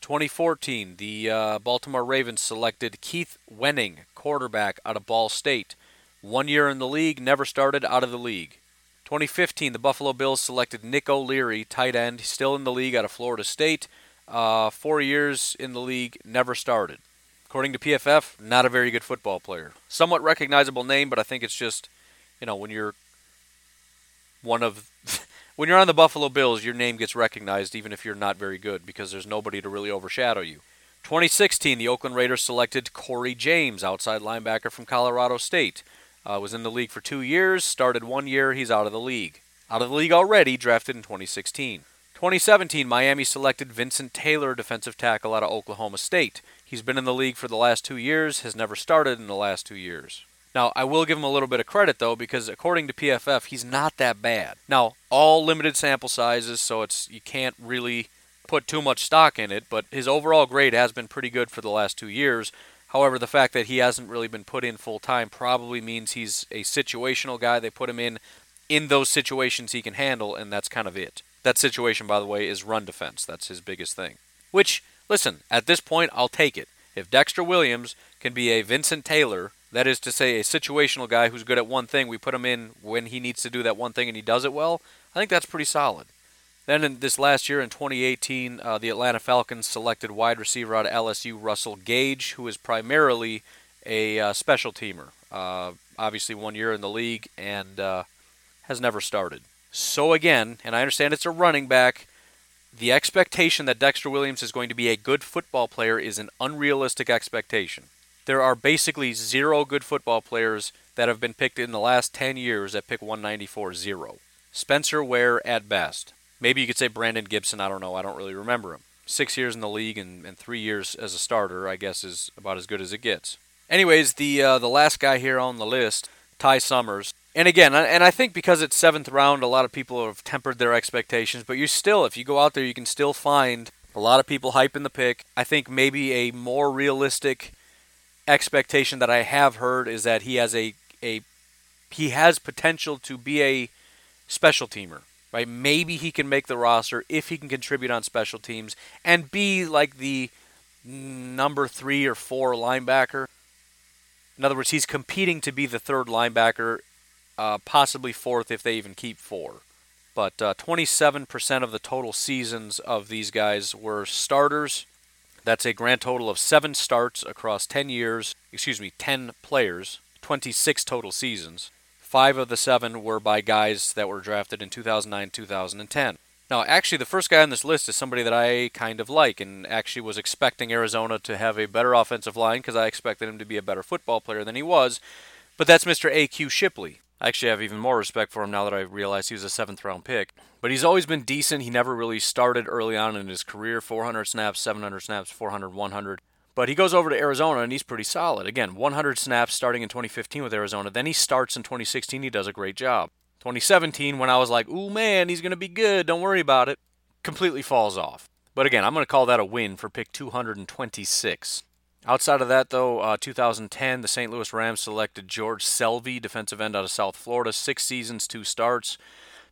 2014, the uh, Baltimore Ravens selected Keith Wenning, quarterback out of Ball State. One year in the league, never started out of the league. 2015, the Buffalo Bills selected Nick O'Leary, tight end, still in the league out of Florida State. Uh, four years in the league, never started. According to PFF, not a very good football player. Somewhat recognizable name, but I think it's just, you know, when you're one of. when you're on the Buffalo Bills, your name gets recognized even if you're not very good because there's nobody to really overshadow you. 2016, the Oakland Raiders selected Corey James, outside linebacker from Colorado State. Uh, was in the league for two years, started one year, he's out of the league. Out of the league already, drafted in 2016. 2017, Miami selected Vincent Taylor, defensive tackle out of Oklahoma State. He's been in the league for the last two years, has never started in the last two years. Now, I will give him a little bit of credit, though, because according to PFF, he's not that bad. Now, all limited sample sizes, so it's you can't really put too much stock in it, but his overall grade has been pretty good for the last two years. However, the fact that he hasn't really been put in full time probably means he's a situational guy. They put him in in those situations he can handle, and that's kind of it. That situation, by the way, is run defense. That's his biggest thing. Which, listen, at this point, I'll take it. If Dexter Williams can be a Vincent Taylor, that is to say, a situational guy who's good at one thing, we put him in when he needs to do that one thing and he does it well, I think that's pretty solid. Then in this last year, in 2018, uh, the Atlanta Falcons selected wide receiver out of LSU Russell Gage, who is primarily a uh, special teamer. Uh, obviously, one year in the league and uh, has never started. So again, and I understand it's a running back. The expectation that Dexter Williams is going to be a good football player is an unrealistic expectation. There are basically zero good football players that have been picked in the last 10 years at pick 194 zero. Spencer Ware at best. Maybe you could say Brandon Gibson. I don't know. I don't really remember him. Six years in the league and, and three years as a starter, I guess, is about as good as it gets. Anyways, the uh, the last guy here on the list, Ty Summers, And again, and I think because it's seventh round, a lot of people have tempered their expectations. But you still, if you go out there, you can still find a lot of people hyping the pick. I think maybe a more realistic expectation that I have heard is that he has a a he has potential to be a special teamer. Right? Maybe he can make the roster if he can contribute on special teams and be like the number three or four linebacker. In other words, he's competing to be the third linebacker uh, possibly fourth if they even keep four. But uh, 27% of the total seasons of these guys were starters. That's a grand total of seven starts across 10 years, excuse me, 10 players, 26 total seasons. Five of the seven were by guys that were drafted in 2009 2010. Now, actually, the first guy on this list is somebody that I kind of like and actually was expecting Arizona to have a better offensive line because I expected him to be a better football player than he was. But that's Mr. A.Q. Shipley. I actually have even more respect for him now that I realize he was a seventh round pick. But he's always been decent. He never really started early on in his career 400 snaps, 700 snaps, 400, 100. But he goes over to Arizona and he's pretty solid. Again, 100 snaps starting in 2015 with Arizona. Then he starts in 2016. He does a great job. 2017, when I was like, ooh, man, he's going to be good. Don't worry about it, completely falls off. But again, I'm going to call that a win for pick 226. Outside of that, though, uh, 2010, the St. Louis Rams selected George Selvie, defensive end out of South Florida, six seasons, two starts.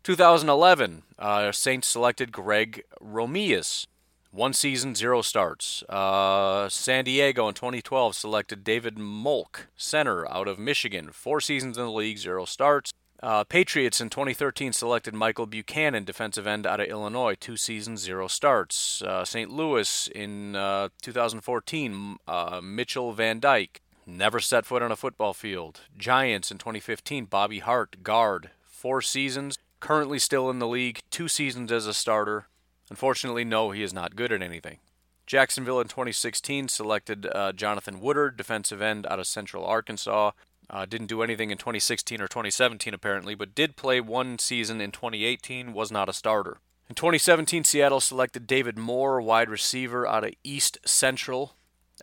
2011, uh, Saints selected Greg Romeus, one season, zero starts. Uh, San Diego in 2012 selected David Molk, center out of Michigan, four seasons in the league, zero starts. Uh, Patriots in 2013 selected Michael Buchanan, defensive end out of Illinois, two seasons, zero starts. Uh, St. Louis in uh, 2014, uh, Mitchell Van Dyk, never set foot on a football field. Giants in 2015, Bobby Hart, guard, four seasons, currently still in the league, two seasons as a starter. Unfortunately, no, he is not good at anything. Jacksonville in 2016 selected uh, Jonathan Woodard, defensive end out of Central Arkansas, uh, didn't do anything in 2016 or 2017 apparently, but did play one season in 2018. Was not a starter. In 2017, Seattle selected David Moore, wide receiver out of East Central.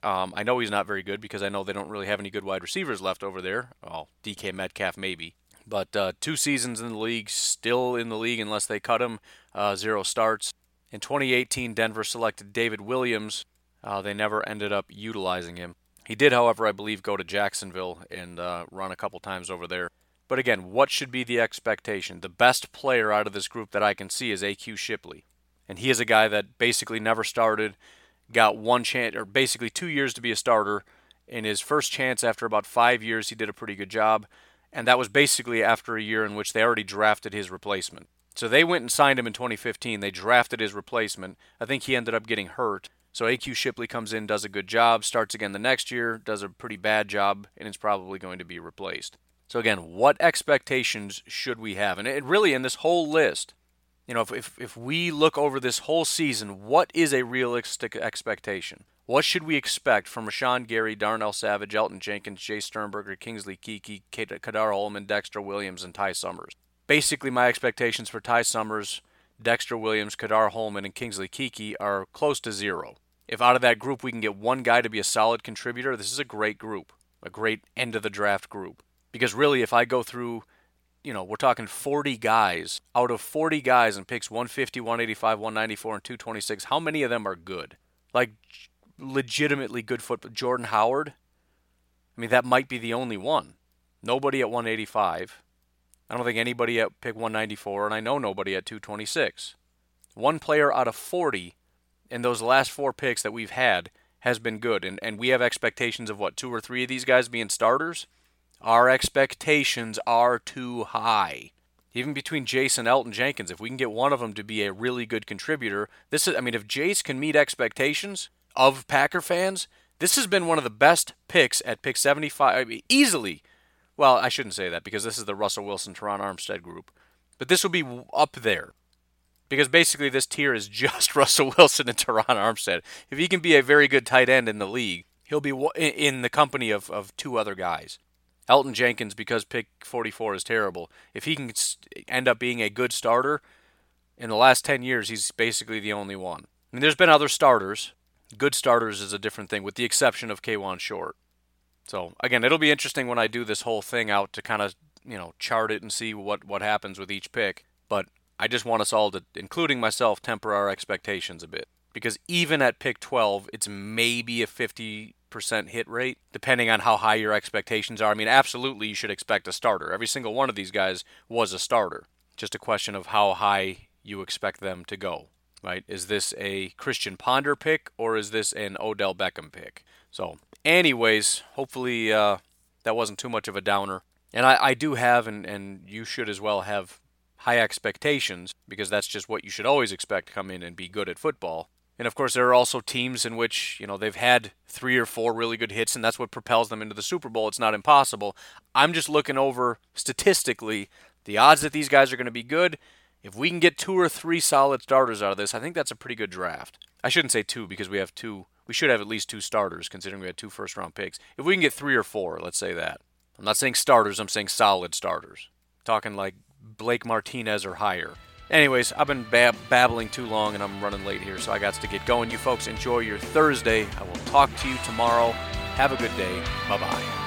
Um, I know he's not very good because I know they don't really have any good wide receivers left over there. Oh, DK Metcalf maybe. But uh, two seasons in the league, still in the league unless they cut him, uh, zero starts. In 2018, Denver selected David Williams. Uh, they never ended up utilizing him. He did, however, I believe, go to Jacksonville and uh, run a couple times over there. But again, what should be the expectation? The best player out of this group that I can see is AQ Shipley. And he is a guy that basically never started, got one chance, or basically two years to be a starter. In his first chance after about five years, he did a pretty good job. And that was basically after a year in which they already drafted his replacement. So they went and signed him in 2015. They drafted his replacement. I think he ended up getting hurt. So AQ Shipley comes in, does a good job, starts again the next year, does a pretty bad job, and is probably going to be replaced. So again, what expectations should we have? And it really in this whole list, you know, if, if, if we look over this whole season, what is a realistic expectation? What should we expect from Rashan Gary, Darnell Savage, Elgton Jenkins, Jace Sternberger, Kingsley Keke, Ka'dar Hollman, Dexter Williams, and Ty Summers? Basically, my expectations for Ty Summers, Dexter Williams, Ka'dar Hollman, and Kingsley Keke are close to zero. If out of that group we can get one guy to be a solid contributor, this is a great group, a great end of the draft group. Because really, if I go through, you know, we're talking 40 guys, out of 40 guys and picks 150, 185, 194, and 226, how many of them are good? Like, legitimately good football. Jordan Howard, I mean, that might be the only one. Nobody at 185. I don't think anybody at pick 194, and I know nobody at 226. One player out of 40 in those last four picks that we've had has been good. And, and we have expectations of what, two or three of these guys being starters? Our expectations are too high. Even between Jace and Elgton Jenkins, if we can get one of them to be a really good contributor, this is, I mean, if Jace can meet expectations of Packer fans, this has been one of the best picks at pick 75, I mean, easily. Well, I shouldn't say that because this is the Russell Wilson Terron Armstead group. But this will be up there because basically this tier is just Russell Wilson and Terron Armstead. If he can be a very good tight end in the league, he'll be in the company of, of two other guys. Elgton Jenkins, because pick 44 is terrible, if he can end up being a good starter, in the last 10 years, he's basically the only one. I mean, there's been other starters. Good starters is a different thing, with the exception of Kawann Short. So, again, it'll be interesting when I do this whole thing out to kind of you know, chart it and see what what happens with each pick. But I just want us all to, including myself, temper our expectations a bit because even at pick 12, it's maybe a 50 percent hit rate, depending on how high your expectations are. I mean, absolutely, you should expect a starter. Every single one of these guys was a starter. Just a question of how high you expect them to go. Right? Is this a Christian Ponder pick or is this an Odell Beckham pick? So, anyways, hopefully uh, that wasn't too much of a downer. And I, I do have, and, and you should as well have high expectations because that's just what you should always expect come in and be good at football. And of course, there are also teams in which, you know, they've had three or four really good hits, and that's what propels them into the Super Bowl. It's not impossible. I'm just looking over statistically the odds that these guys are going to be good. If we can get two or three solid starters out of this, I think that's a pretty good draft. I shouldn't say two because we have two. We should have at least two starters, considering we had two first round picks. If we can get three or four, let's say that. I'm not saying starters, I'm saying solid starters. talking like Blake Martinez or higher. Anyways, I've been bab- babbling too long and I'm running late here, so I got to get going. You folks enjoy your Thursday. I will talk to you tomorrow. Have a good day. Bye bye.